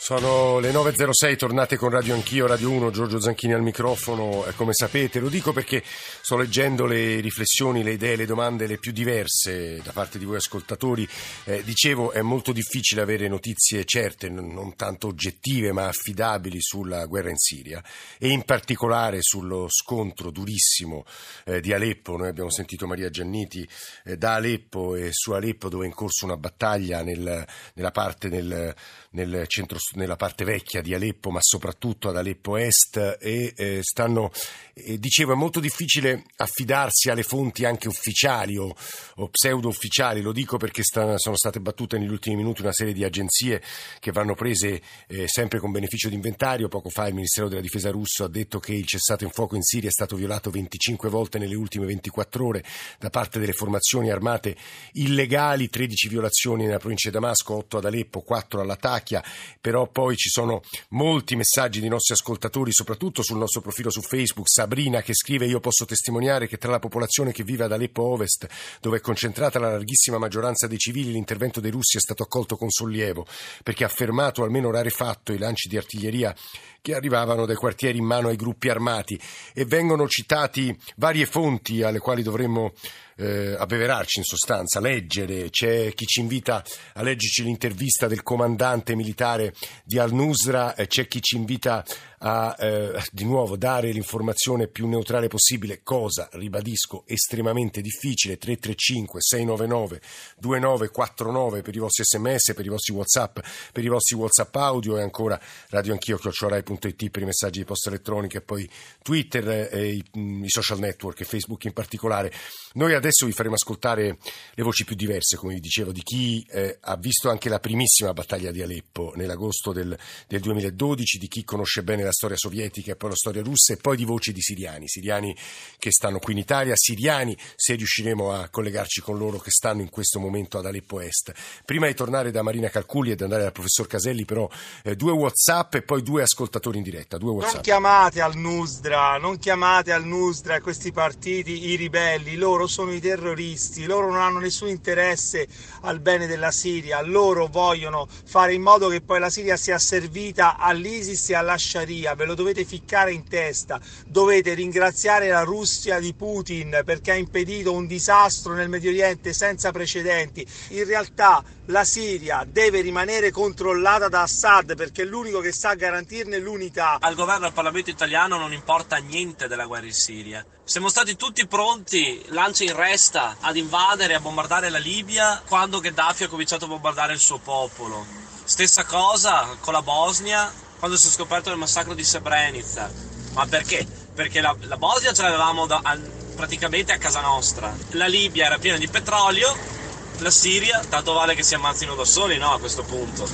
Sono le 9.06, tornate con Radio Anch'io, Radio 1, Giorgio Zanchini al microfono, eh, come sapete lo dico perché sto leggendo le riflessioni, le idee, le domande le più diverse da parte di voi ascoltatori. Eh, dicevo, è molto difficile avere notizie certe, non tanto oggettive ma affidabili sulla guerra in Siria e in particolare sullo scontro durissimo eh, di Aleppo. Noi abbiamo sentito Maria Gianniti eh, da Aleppo e su Aleppo dove è in corso una battaglia nel, nella parte nel, nel centro nella parte vecchia di Aleppo, ma soprattutto ad Aleppo Est e eh, stanno, eh, dicevo, è molto difficile affidarsi alle fonti anche ufficiali o, o pseudo ufficiali, lo dico perché sta, sono state battute negli ultimi minuti una serie di agenzie che vanno prese eh, sempre con beneficio di inventario. Poco fa il Ministero della Difesa russo ha detto che il cessato in fuoco in Siria è stato violato 25 volte nelle ultime 24 ore da parte delle formazioni armate illegali, 13 violazioni nella provincia di Damasco, 8 ad Aleppo, 4 alla Tachia, però poi ci sono molti messaggi di nostri ascoltatori, soprattutto sul nostro profilo su Facebook. Sabrina che scrive: Io posso testimoniare che tra la popolazione che vive ad Aleppo Ovest, dove è concentrata la larghissima maggioranza dei civili, l'intervento dei russi è stato accolto con sollievo, perché ha fermato almeno rarefatto i lanci di artiglieria che arrivavano dai quartieri in mano ai gruppi armati e vengono citati varie fonti alle quali dovremmo eh, abbeverarci in sostanza, leggere. C'è chi ci invita a leggerci l'intervista del comandante militare di Al-Nusra, c'è chi ci invita a eh, di nuovo dare l'informazione più neutrale possibile, cosa, ribadisco, estremamente difficile, 335 699 2949 per i vostri sms, per i vostri whatsapp, per i vostri whatsapp audio e ancora radioanchio.it per i messaggi di posta elettronica e poi Twitter e i, mm, i social network e Facebook in particolare. Noi adesso vi faremo ascoltare le voci più diverse, come vi dicevo, di chi eh, ha visto anche la primissima battaglia di Aleppo nell'agosto del, del 2012, di chi conosce bene la storia sovietica e poi la storia russa e poi di voci di siriani, siriani che stanno qui in Italia, siriani se riusciremo a collegarci con loro che stanno in questo momento ad Aleppo Est. Prima di tornare da Marina Calculi e di andare dal professor Caselli però eh, due Whatsapp e poi due ascoltatori in diretta. Due non chiamate al Nusdra, non chiamate al Nusdra questi partiti i ribelli, loro sono i terroristi, loro non hanno nessun interesse al bene della Siria, loro vogliono fare in modo che poi la Siria sia asservita all'ISIS e alla Sharia ve lo dovete ficcare in testa, dovete ringraziare la Russia di Putin perché ha impedito un disastro nel Medio Oriente senza precedenti. In realtà la Siria deve rimanere controllata da Assad perché è l'unico che sa garantirne l'unità. Al governo e al Parlamento italiano non importa niente della guerra in Siria. Siamo stati tutti pronti, lancia in resta, ad invadere e a bombardare la Libia quando Gheddafi ha cominciato a bombardare il suo popolo. Stessa cosa con la Bosnia, quando si è scoperto il massacro di Srebrenica. Ma perché? Perché la, la Bosnia ce l'avevamo da, a, praticamente a casa nostra. La Libia era piena di petrolio, la Siria, tanto vale che si ammazzino da soli, no, a questo punto.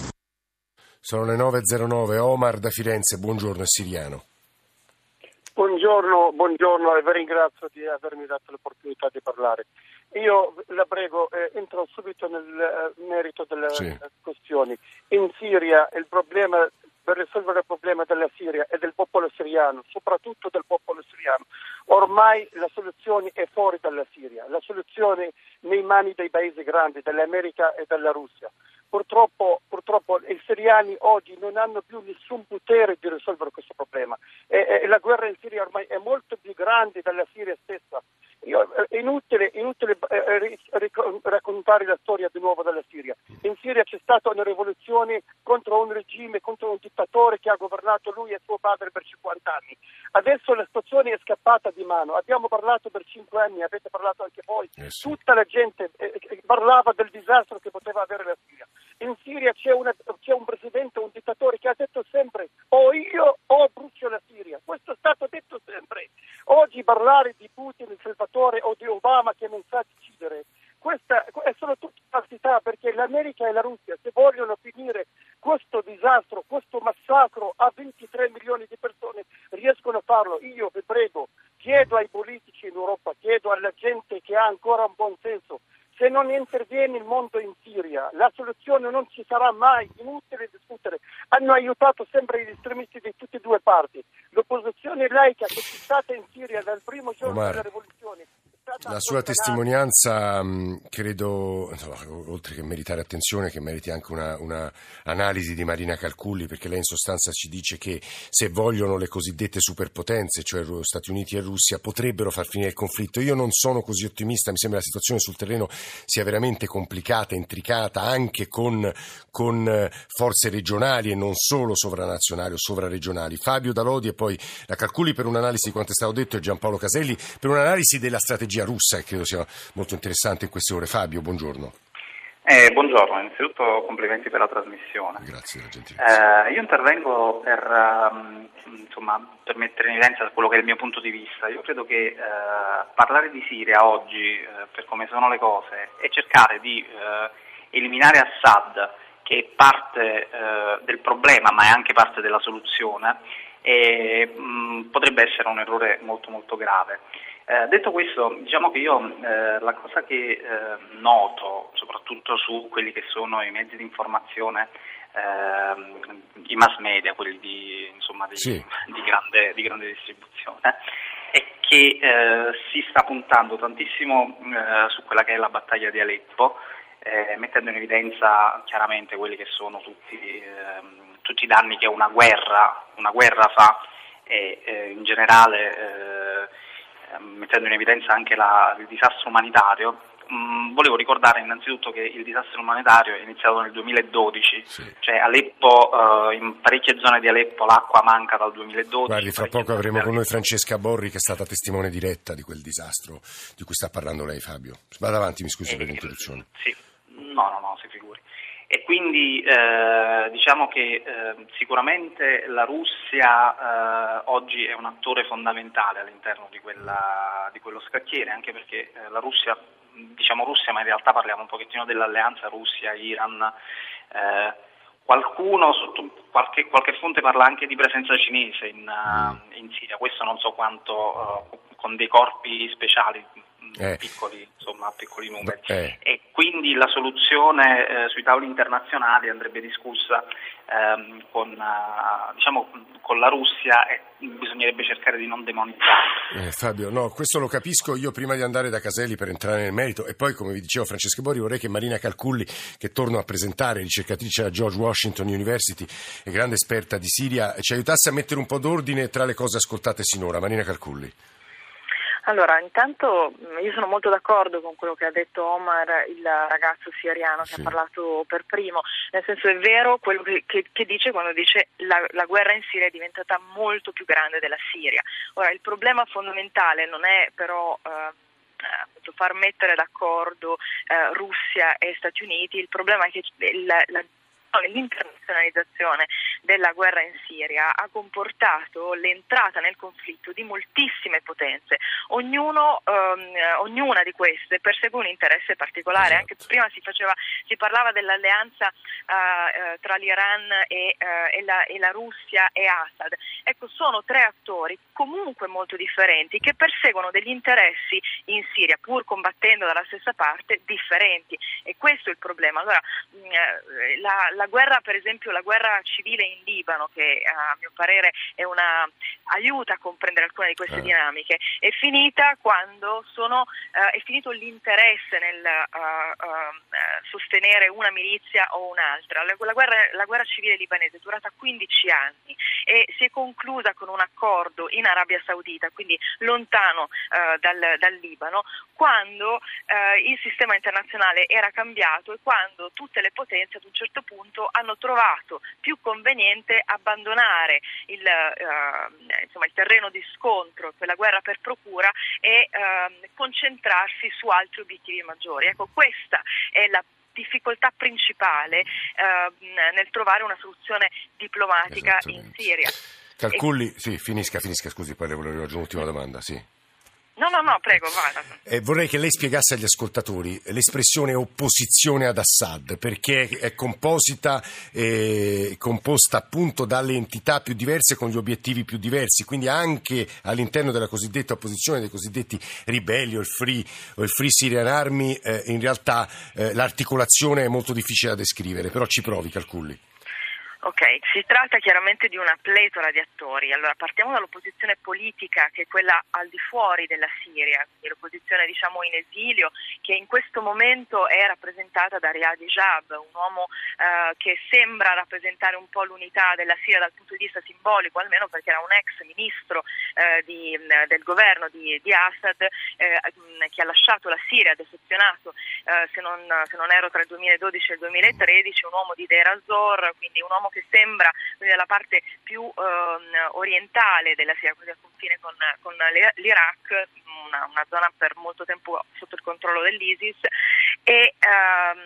Sono le 9.09, Omar da Firenze, buongiorno, è siriano. Buongiorno, buongiorno e vi ringrazio di avermi dato l'opportunità di parlare. Io la prego, eh, entro subito nel eh, merito delle sì. questioni. In Siria il problema per risolvere il problema della Siria e del popolo siriano, soprattutto del popolo siriano. Ormai la soluzione è fuori dalla Siria, la soluzione nei mani dei paesi grandi, dell'America e della Russia. Purtroppo, purtroppo, i siriani oggi non hanno più nessun potere di risolvere questo problema e, e la guerra in Siria ormai è molto più grande della Siria stessa. Io, è inutile, inutile eh, raccontare la storia di nuovo della Siria. In Siria c'è stata una rivoluzione contro un regime, contro un dittatore che ha governato lui e suo padre per 50 anni. Adesso la situazione è scappata di mano. Abbiamo parlato per 5 anni, avete parlato anche voi. Eh sì. Tutta la gente eh, eh, parlava del disastro che poteva avere la Siria. In Siria c'è, una, c'è un presidente, un dittatore che ha detto sempre o io o brucio la Siria. Questo è stato detto sempre. Oggi parlare di Putin, il salvatore, o di Obama che non sa decidere, questa è solo tutta falsità perché l'America e la Russia, se vogliono finire questo disastro, questo massacro a 23 milioni di persone, riescono a farlo. Io vi prego, chiedo ai politici in Europa, chiedo alla gente che ha ancora un buon senso, se non interviene il mondo in Siria, la soluzione non ci sarà mai, inutile discutere. Hanno aiutato sempre gli estremisti di tutte e due parti. L'opposizione laica che c'è stata in Siria dal primo giorno Omar. della rivoluzione la sua testimonianza credo, oltre che meritare attenzione, che meriti anche una, una, analisi di Marina Calculli, perché lei in sostanza ci dice che se vogliono le cosiddette superpotenze, cioè Stati Uniti e Russia, potrebbero far finire il conflitto. Io non sono così ottimista, mi sembra la situazione sul terreno sia veramente complicata, intricata, anche con, con forze regionali e non solo sovranazionali o sovraregionali. Fabio Dalodi e poi la Calculli per un'analisi di quanto è stato detto e Giampaolo Caselli per un'analisi della strategia russa che credo sia molto interessante in queste ore. Fabio, buongiorno. Eh, buongiorno, innanzitutto complimenti per la trasmissione. Grazie della gentilezza. Eh, io intervengo per, um, insomma, per, mettere in evidenza quello che è il mio punto di vista. Io credo che uh, parlare di Siria oggi, uh, per come sono le cose, e cercare di uh, eliminare Assad, che è parte del problema ma è anche parte della soluzione, e, mh, potrebbe essere un errore molto molto grave. Eh, detto questo, diciamo che io eh, la cosa che eh, noto, soprattutto su quelli che sono i mezzi di informazione, ehm, i mass media, quelli di, insomma, di, sì. di, grande, di grande, distribuzione, è che eh, si sta puntando tantissimo eh, su quella che è la battaglia di Aleppo, eh, mettendo in evidenza chiaramente quelli che sono tutti ehm, tutti i danni che una guerra, una guerra fa e in generale mettendo in evidenza anche la, il disastro umanitario, mh, mm, volevo ricordare innanzitutto che il disastro umanitario è iniziato nel 2012, sì. cioè Aleppo, eh, in parecchie zone di Aleppo l'acqua manca dal 2012. Guardi, fra poco avremo con noi Francesca Borri che è stata testimone diretta di quel disastro di cui sta parlando lei Fabio. Vada avanti, mi scusi per l'interruzione. Sì, no, no, no, si figuri. E quindi eh, diciamo che eh, sicuramente la Russia eh, oggi è un attore fondamentale all'interno di, quella, di quello scacchiere, anche perché eh, la Russia, diciamo Russia, ma in realtà parliamo un pochettino dell'alleanza Russia-Iran. Eh, qualcuno, qualche, qualche, fonte parla anche di presenza cinese in, mm. in Siria, questo non so quanto eh, con dei corpi speciali eh. piccoli, insomma, piccoli numeri. Eh. E quindi la soluzione eh, sui tavoli internazionali andrebbe discussa ehm, con, uh, diciamo, con, la Russia e bisognerebbe cercare di non demonizzare. Eh, Fabio, no, questo lo capisco. Io prima di andare da Caselli per entrare nel merito e poi, come vi dicevo, Francesco Bori, vorrei che Marina Calculli, che torno a presentare, ricercatrice alla George Washington University e grande esperta di Siria, ci aiutasse a mettere un po' d'ordine tra le cose ascoltate sinora. Marina Calculli. Allora, intanto mm, io sono molto d'accordo con quello che ha detto Omar, il ragazzo siriano che sì. ha parlato per primo, nel senso è vero quello che, che, che dice quando dice la, la guerra in Siria è diventata molto più grande della Siria. Ora, il problema fondamentale non è però... Eh, far mettere d'accordo eh, Russia e Stati Uniti, il problema è che la, la l'internazionalizzazione della guerra in Siria ha comportato l'entrata nel conflitto di moltissime potenze, Ognuno, ehm, ognuna di queste persegue un interesse particolare, esatto. anche prima si, faceva, si parlava dell'alleanza eh, eh tra l'Iran e, eh, e, la, e la Russia e Assad, ecco sono tre attori comunque molto differenti che perseguono degli interessi in Siria pur combattendo dalla stessa parte differenti e questo è il problema. Allora, mm, eh, la, la, guerra, per esempio, la guerra civile in Libano, che a mio parere una, aiuta a comprendere alcune di queste eh. dinamiche, è finita quando sono, uh, è finito l'interesse nel uh, uh, sostenere una milizia o un'altra. La, la, guerra, la, guerra, civile libanese è durata 15 anni e si è conclusa con un accordo in Arabia Saudita, quindi lontano dal, dal, Libano, quando il sistema internazionale era cambiato e quando tutte le potenze ad un certo punto hanno trovato più conveniente abbandonare il, insomma, il terreno di scontro, quella guerra per procura e ehm, concentrarsi su altri obiettivi maggiori. Ecco, questa è la difficoltà principale ehm, nel trovare una soluzione diplomatica in Siria. Calculi, e... sì, finisca, finisca, scusi, poi le volevo aggiungere un'ultima domanda, sì. No, no, no, prego, vada. Eh, vorrei che lei spiegasse agli ascoltatori l'espressione opposizione ad Assad, perché è composita, eh, composta appunto dalle entità più diverse con gli obiettivi più diversi, quindi anche all'interno della cosiddetta opposizione, dei cosiddetti ribelli o il Free, o il free Syrian Army, eh, in realtà eh, l'articolazione è molto difficile da descrivere, però ci provi, calculi. Ok, si tratta chiaramente di una pletora di attori. Allora partiamo dall'opposizione politica che è quella al di fuori della Siria, l'opposizione diciamo in esilio che in questo momento è rappresentata da Riyad Ijab, un uomo eh, che sembra rappresentare un po' l'unità della Siria dal punto di vista simbolico, almeno perché era un ex ministro eh, di, del governo di, di Assad eh, che ha lasciato la Siria, defezionato eh, se se, non, ero tra il 2012 e il 2013, un uomo di Deir al-Zor, quindi un uomo che sembra nella parte più eh, orientale della Siria, quindi a confine con, con l'Iraq, una, una, zona per molto tempo sotto il controllo dell'ISIS, e, ehm,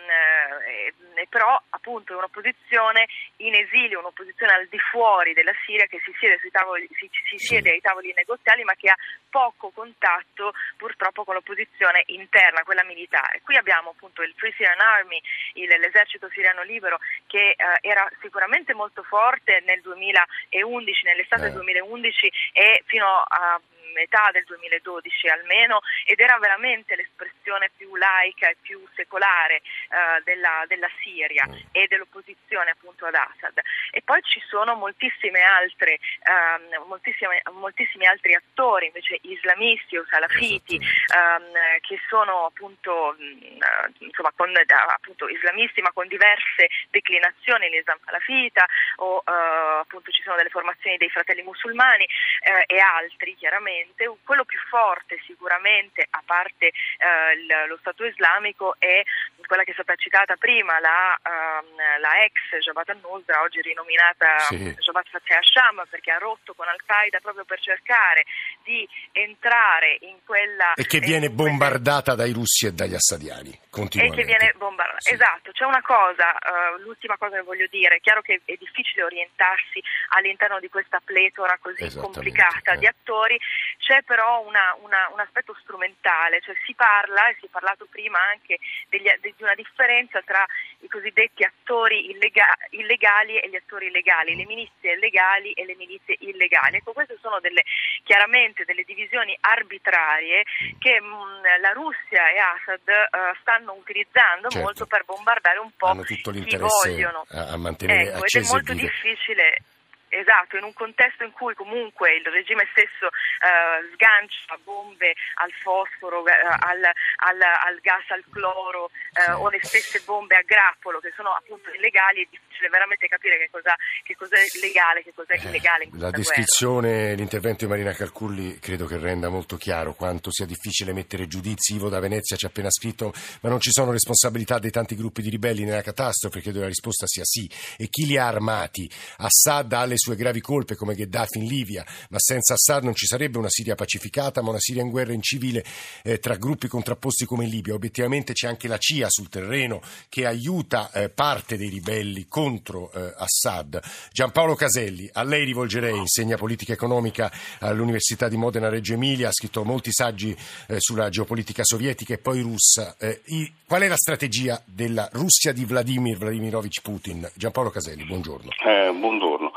e però appunto è un'opposizione in esilio, un'opposizione al di fuori della Siria che si siede, tavoli, si, si siede ai tavoli negoziali ma che ha poco contatto purtroppo con l'opposizione interna, quella militare. Qui abbiamo appunto il Free Syrian Army, il, l'esercito siriano libero che eh, era sicuramente molto forte nel 2011, nell'estate del 2011 eh. e fino a metà del 2012 almeno ed era veramente l'espressione più laica e più secolare eh, della, della, Siria mm. e dell'opposizione appunto ad Assad. E poi ci sono moltissime altre, ehm, moltissime, moltissimi altri attori invece islamisti o salafiti esatto. ehm, che sono appunto, mh, mm, insomma, con, appunto, islamisti ma con diverse declinazioni, l'Islam salafita o eh, appunto ci sono delle formazioni dei fratelli musulmani eh, e altri chiaramente sicuramente, quello più forte sicuramente, a parte eh, lo Stato islamico, è quella che è stata citata prima, la, um, la ex Jabhat al-Nusra, oggi rinominata sì. Jabhat Fateh Hasham, perché ha rotto con Al-Qaeda proprio per cercare di entrare in quella... E che viene bombardata dai russi e dagli assadiani, continuamente. E che viene bombardata, sì. esatto. C'è una cosa, uh, l'ultima cosa che voglio dire, è chiaro che è difficile orientarsi all'interno di questa pletora così complicata eh. di attori, c'è però una, una, un aspetto strumentale, cioè si parla, e si è parlato prima anche degli, di una differenza tra i cosiddetti attori illega, illegali e gli attori legali, le milizie legali e le milizie illegali. Ecco, queste sono delle, chiaramente delle divisioni arbitrarie che mh, mm, la Russia e Assad uh, stanno utilizzando certo. molto per bombardare un po' chi vogliono. A, mantenere ecco, ed è molto difficile Esatto, in un contesto in cui comunque il regime stesso eh, sgancia bombe al fosforo, eh, al, al, al, gas al cloro eh, o le stesse bombe a grappolo che sono appunto illegali, è difficile veramente capire che cosa, che cos'è legale, che cos'è eh, illegale. In la descrizione, l'intervento di Marina Calculli credo che renda molto chiaro quanto sia difficile mettere giudizi. Ivo da Venezia ci ha appena scritto ma non ci sono responsabilità dei tanti gruppi di ribelli nella catastrofe, credo la risposta sia sì. E chi li ha armati? Assad ha le sue gravi colpe come Gheddafi in Libia, ma senza Assad non ci sarebbe una Siria pacificata, ma una Siria in guerra in civile eh, tra gruppi contrapposti come in Libia. Obiettivamente c'è anche la CIA sul terreno che aiuta eh, parte dei ribelli contro eh, Assad. Giampaolo Caselli, a lei rivolgerei, insegna politica economica all'Università di Modena Reggio Emilia, ha scritto molti saggi eh, sulla geopolitica sovietica e poi russa. Eh, I, qual è la strategia della Russia di Vladimir Vladimirovich Putin? Giampaolo Caselli, buongiorno. Eh, buongiorno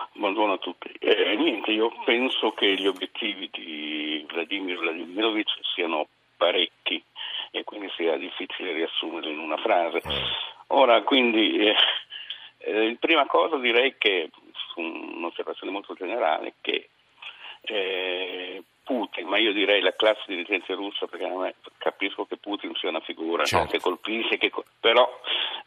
buongiorno a tutti. Eh, niente, io penso che gli obiettivi di Vladimir Vladimirovich siano parecchi e quindi sia difficile riassumerli in una frase. Ora, quindi, eh, eh, prima cosa direi che, un'osservazione molto generale, che eh, Putin, ma io direi la classe dirigente russa, perché capisco che Putin sia una figura certo. no? che colpisce, che, però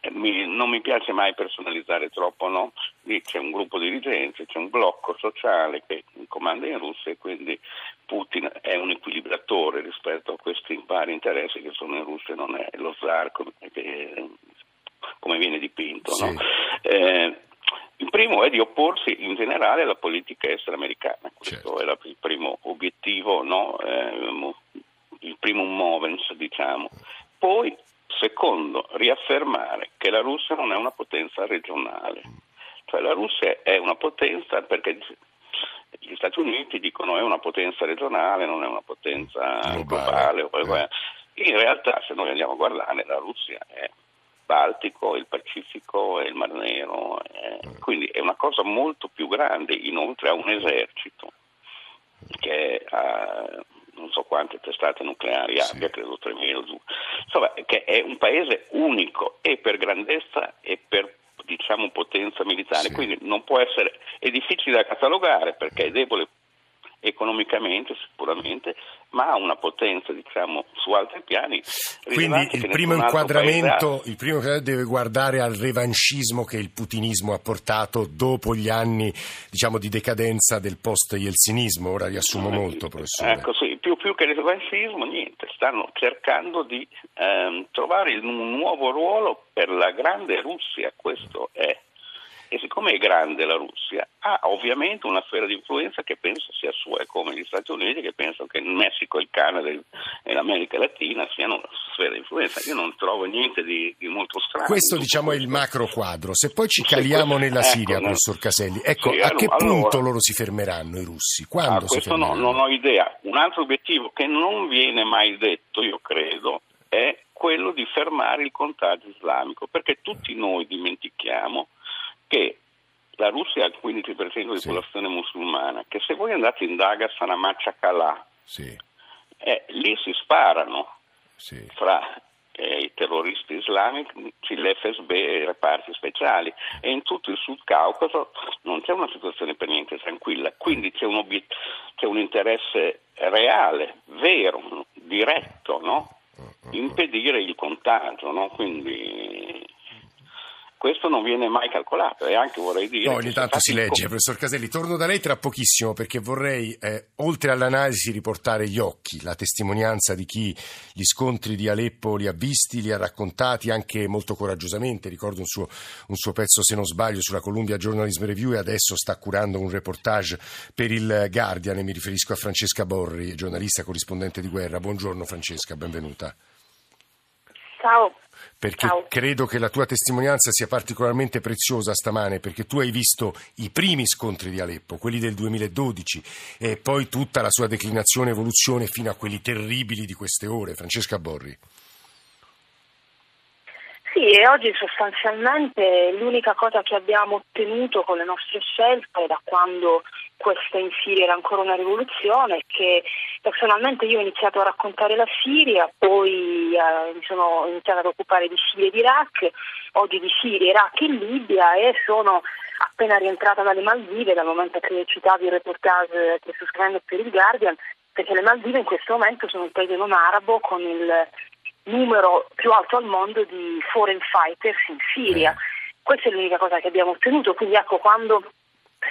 eh, mi, non mi piace mai personalizzare troppo, no? Lì c'è un gruppo dirigente, c'è un blocco sociale che comanda in Russia e quindi Putin è un equilibratore rispetto a questi vari interessi che sono in Russia, non è lo zar come, come viene dipinto. Sì. No? Eh, il primo è di opporsi in generale alla politica estera americana, questo certo. è il primo obiettivo, no? eh, il primo movens, diciamo. Poi, secondo, riaffermare che la Russia non è una potenza regionale, cioè la Russia è una potenza perché gli Stati Uniti dicono è una potenza regionale, non è una potenza globale. globale. Eh. In realtà, se noi andiamo a guardare, la Russia è Baltico, il Pacifico e il Mar Nero, eh, quindi è una cosa molto più grande, inoltre ha un esercito che ha non so quante testate nucleari sì. abbia, credo 3.000 giù, insomma che è un paese unico e per grandezza e per diciamo, potenza militare, sì. quindi non può essere, è difficile da catalogare perché è debole economicamente sicuramente, ma ha una potenza diciamo, su altri piani. Quindi il primo, inquadramento, il primo deve guardare al revanchismo che il putinismo ha portato dopo gli anni diciamo, di decadenza del post-yeltsinismo, ora riassumo eh, molto professore. Ecco sì, più, più che il revanchismo niente, stanno cercando di ehm, trovare un nuovo ruolo per la grande Russia, questo è e siccome è grande la Russia, ha ovviamente una sfera di influenza che penso sia sua, è come gli Stati Uniti che pensano che il Messico, il Canada e l'America Latina siano una sfera di influenza. Io non trovo niente di, di molto strano. Questo diciamo questo. è il macro quadro. Se poi ci caliamo nella ecco, Siria, no? professor Caselli, ecco sì, a allora, che punto loro si fermeranno i russi? Quando ah, questo no, non ho idea. Un altro obiettivo che non viene mai detto, io credo, è quello di fermare il contagio islamico, perché tutti noi dimentichiamo che la Russia ha il 15% di sì. popolazione musulmana, che se voi andate in Dagestan a Machakala, sì. eh, lì si sparano sì. fra eh, i terroristi islamici, l'FSB e i reparti speciali e in tutto il Sud Caucaso non c'è una situazione per niente tranquilla, quindi c'è un, obiet- c'è un interesse reale, vero, diretto, no? Mm, mm, mm. impedire il contagio, no? quindi questo non viene mai calcolato e anche vorrei dire... No, ogni tanto si legge, com- professor Caselli. Torno da lei tra pochissimo perché vorrei, eh, oltre all'analisi, riportare gli occhi, la testimonianza di chi gli scontri di Aleppo li ha visti, li ha raccontati anche molto coraggiosamente. Ricordo un suo, un suo pezzo, se non sbaglio, sulla Columbia Journalism Review e adesso sta curando un reportage per il Guardian e mi riferisco a Francesca Borri, giornalista corrispondente di guerra. Buongiorno Francesca, benvenuta. Ciao perché Ciao. credo che la tua testimonianza sia particolarmente preziosa stamane, perché tu hai visto i primi scontri di Aleppo, quelli del 2012, e poi tutta la sua declinazione e evoluzione fino a quelli terribili di queste ore. Francesca Borri. Sì, e oggi sostanzialmente l'unica cosa che abbiamo ottenuto con le nostre scelte da quando questa in Siria era ancora una rivoluzione, che personalmente io ho iniziato a raccontare la Siria, poi eh, mi sono iniziata ad occupare di Siria e di Iraq, oggi di Siria, Iraq e Libia e sono appena rientrata dalle Maldive dal momento che citavi il reportage che sto scrivendo per il Guardian, perché le Maldive in questo momento sono un paese non arabo con il numero più alto al mondo di foreign fighters in Siria. Eh. Questa è l'unica cosa che abbiamo ottenuto, quindi ecco quando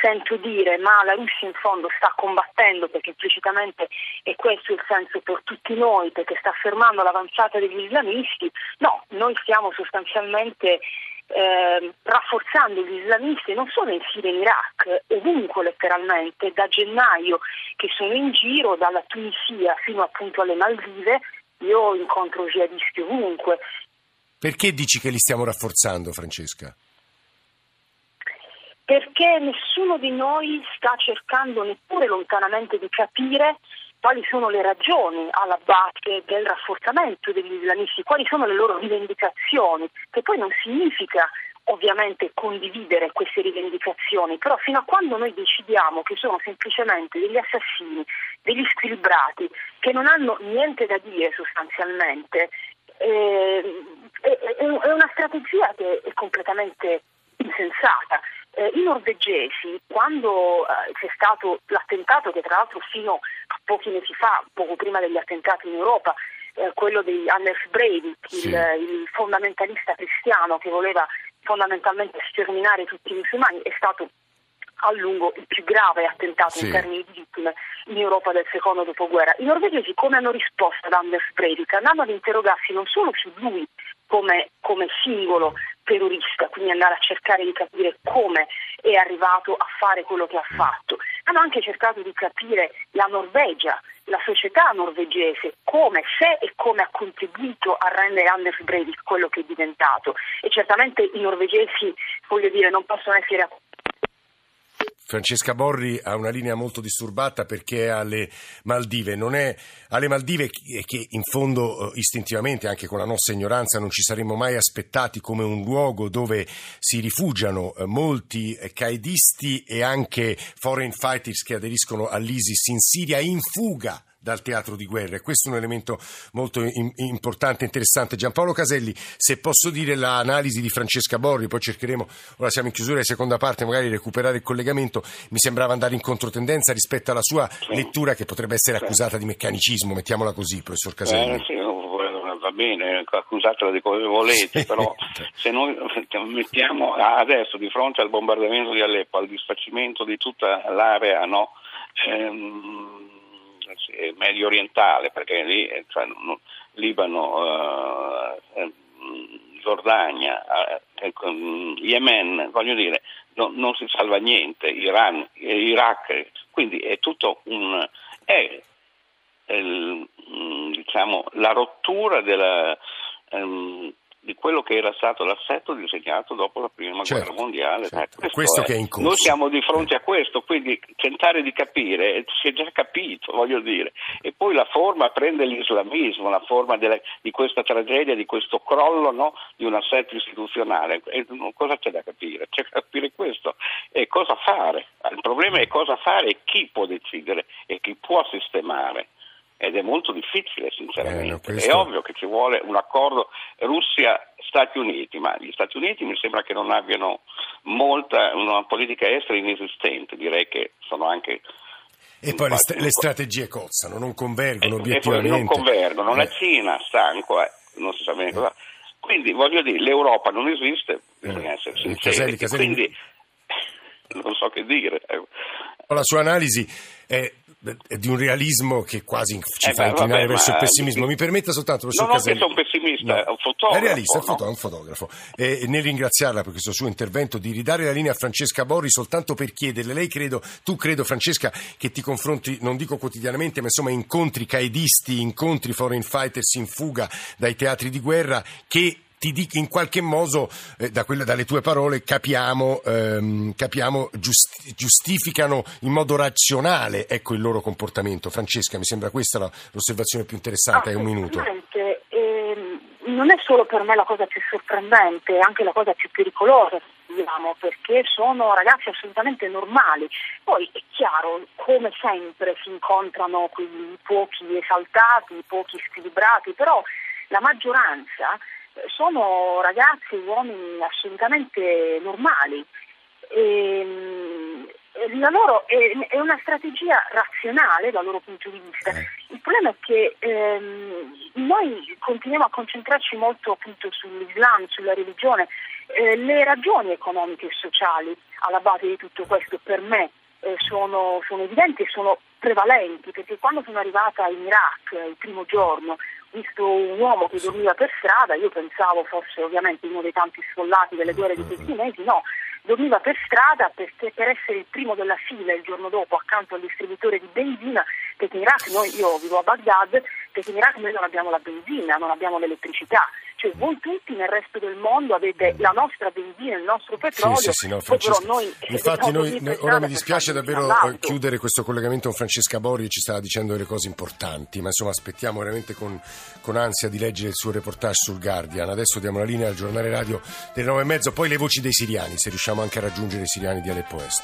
sento dire ma la Russia in fondo sta combattendo perché implicitamente è questo il senso per tutti noi perché sta fermando l'avanzata degli islamisti, no, noi stiamo sostanzialmente eh, rafforzando gli islamisti non solo in Siria e in Iraq, ovunque letteralmente, da gennaio che sono in giro, dalla Tunisia fino appunto alle Maldive, io incontro jihadisti ovunque. Perché dici che li stiamo rafforzando, Francesca? perché nessuno di noi sta cercando neppure lontanamente di capire quali sono le ragioni alla base del rafforzamento degli islamisti, quali sono le loro rivendicazioni, che poi non significa ovviamente condividere queste rivendicazioni, però fino a quando noi decidiamo che sono semplicemente degli assassini, degli squilibrati, che non hanno niente da dire sostanzialmente, eh, è, una strategia che è completamente insensata. Eh, I norvegesi, quando eh, c'è stato l'attentato, che tra l'altro fino a pochi mesi fa, poco prima degli attentati in Europa, eh, quello di Anders Breivik, sì. il, il, fondamentalista cristiano che voleva fondamentalmente sterminare tutti i musulmani, è stato a lungo il più grave attentato sì. in termini di vittime in Europa del secondo dopoguerra. I norvegesi come hanno risposto ad Anders Breivik? Andando ad interrogarsi non solo su lui come, come singolo terrorista, quindi andare a cercare di capire come è arrivato a fare quello che ha fatto. Hanno anche cercato di capire la Norvegia, la società norvegese, come, se e come ha contribuito a rendere Anders Breivik quello che è diventato. E certamente i norvegesi, voglio dire, non possono essere Francesca Borri ha una linea molto disturbata perché è alle Maldive. Non è alle Maldive che in fondo eh, istintivamente, anche con la nostra ignoranza, non ci saremmo mai aspettati come un luogo dove si rifugiano eh, molti qaedisti e anche foreign fighters che aderiscono all'ISIS in Siria in fuga dal teatro di guerra. E questo è un elemento molto in, importante e interessante. Giampaolo Caselli, se posso dire l'analisi di Francesca Borri, poi cercheremo, ora siamo in chiusura di seconda parte, magari recuperare il collegamento, mi sembrava andare in controtendenza rispetto alla sua sì. lettura che potrebbe essere accusata di meccanicismo, mettiamola così, professor Caselli. Eh, sì, va bene, accusatela di come volete, sì. però se noi mettiamo adesso di fronte al bombardamento di Aleppo, al disfacimento di tutta l'area no, ehm, medio orientale, perché lì, eh, cioè, Libano, eh, Giordania, eh, Yemen, voglio dire, no, non si salva niente, Iran, Iraq, quindi è tutto un... È, è diciamo, la rottura della, um, di quello che era stato l'assetto disegnato dopo la prima certo, guerra mondiale. Certo. Questo questo è. Che è in corso. Noi siamo di fronte a questo, quindi tentare di capire, si è già capito, voglio dire, e poi la forma prende l'islamismo, la forma delle, di questa tragedia, di questo crollo no, di un assetto istituzionale. E, cosa c'è da capire? C'è da capire questo e cosa fare. Il problema è cosa fare e chi può decidere e chi può sistemare ed è molto difficile sinceramente. Eh, questo... È ovvio che ci vuole un accordo Russia-Stati Uniti, ma gli Stati Uniti mi sembra che non abbiano molta, una politica estera inesistente, direi che sono anche... E poi le, st- le, strategie cozzano, non convergono e, obiettivamente. non convergono, eh. la Cina sta ancora, non si sa bene cosa... Quindi voglio dire, l'Europa non esiste, bisogna eh. essere sinceri, Caselli, Caselli... quindi non so che dire. La sua analisi è di un realismo che quasi ci eh fa beh, inclinare vabbè, verso il pessimismo. Mi permetta soltanto, professor non Caselli. Che sono pessimista, no. è un fotografo. È realista, no? è un fotografo. E nel ringraziarla per questo suo intervento, di ridare la linea a Francesca Borri soltanto per chiederle, lei credo, tu credo Francesca, che ti confronti, non dico quotidianamente, ma insomma incontri caedisti, incontri foreign fighters in fuga dai teatri di guerra, che ti dico in qualche modo, eh, da quelle, dalle tue parole, capiamo, ehm, capiamo giusti- giustificano in modo razionale ecco, il loro comportamento. Francesca, mi sembra questa la, l'osservazione più interessante. Hai un minuto. Ehm, non è solo per me la cosa più sorprendente, è anche la cosa più pericolosa diciamo, perché sono ragazzi assolutamente normali. Poi è chiaro, come sempre si incontrano quei pochi esaltati, pochi squilibrati, però la maggioranza sono ragazzi, uomini assolutamente normali. E, la loro è, è, una strategia razionale dal loro punto di vista. Eh. Il problema è che ehm, noi continuiamo a concentrarci molto appunto sull'Islam, sulla religione. Eh, le ragioni economiche e sociali alla base di tutto questo per me eh, sono, sono evidenti e sono prevalenti, perché quando sono arrivata in Iraq il primo giorno visto un uomo che dormiva per strada, io pensavo fosse ovviamente uno dei tanti sfollati delle guerre di questi mesi, no, dormiva per strada perché per essere il primo della fila il giorno dopo accanto al distributore di benzina, perché in Iraq noi, io vivo a Baghdad, perché in Iraq noi non abbiamo la benzina, non abbiamo l'elettricità, cioè voi tutti nel resto del mondo avete la nostra benzina, il nostro petrolio, sì, sì, sì, no, noi, infatti noi, noi, ora mi dispiace davvero eh, chiudere questo collegamento con Francesca Borri, ci stava dicendo delle cose importanti, ma insomma aspettiamo veramente con, con ansia di leggere il suo reportage sul Guardian. Adesso diamo la linea al giornale radio delle nove e mezzo, poi le voci dei siriani, se riusciamo anche a raggiungere i siriani di Aleppo Est.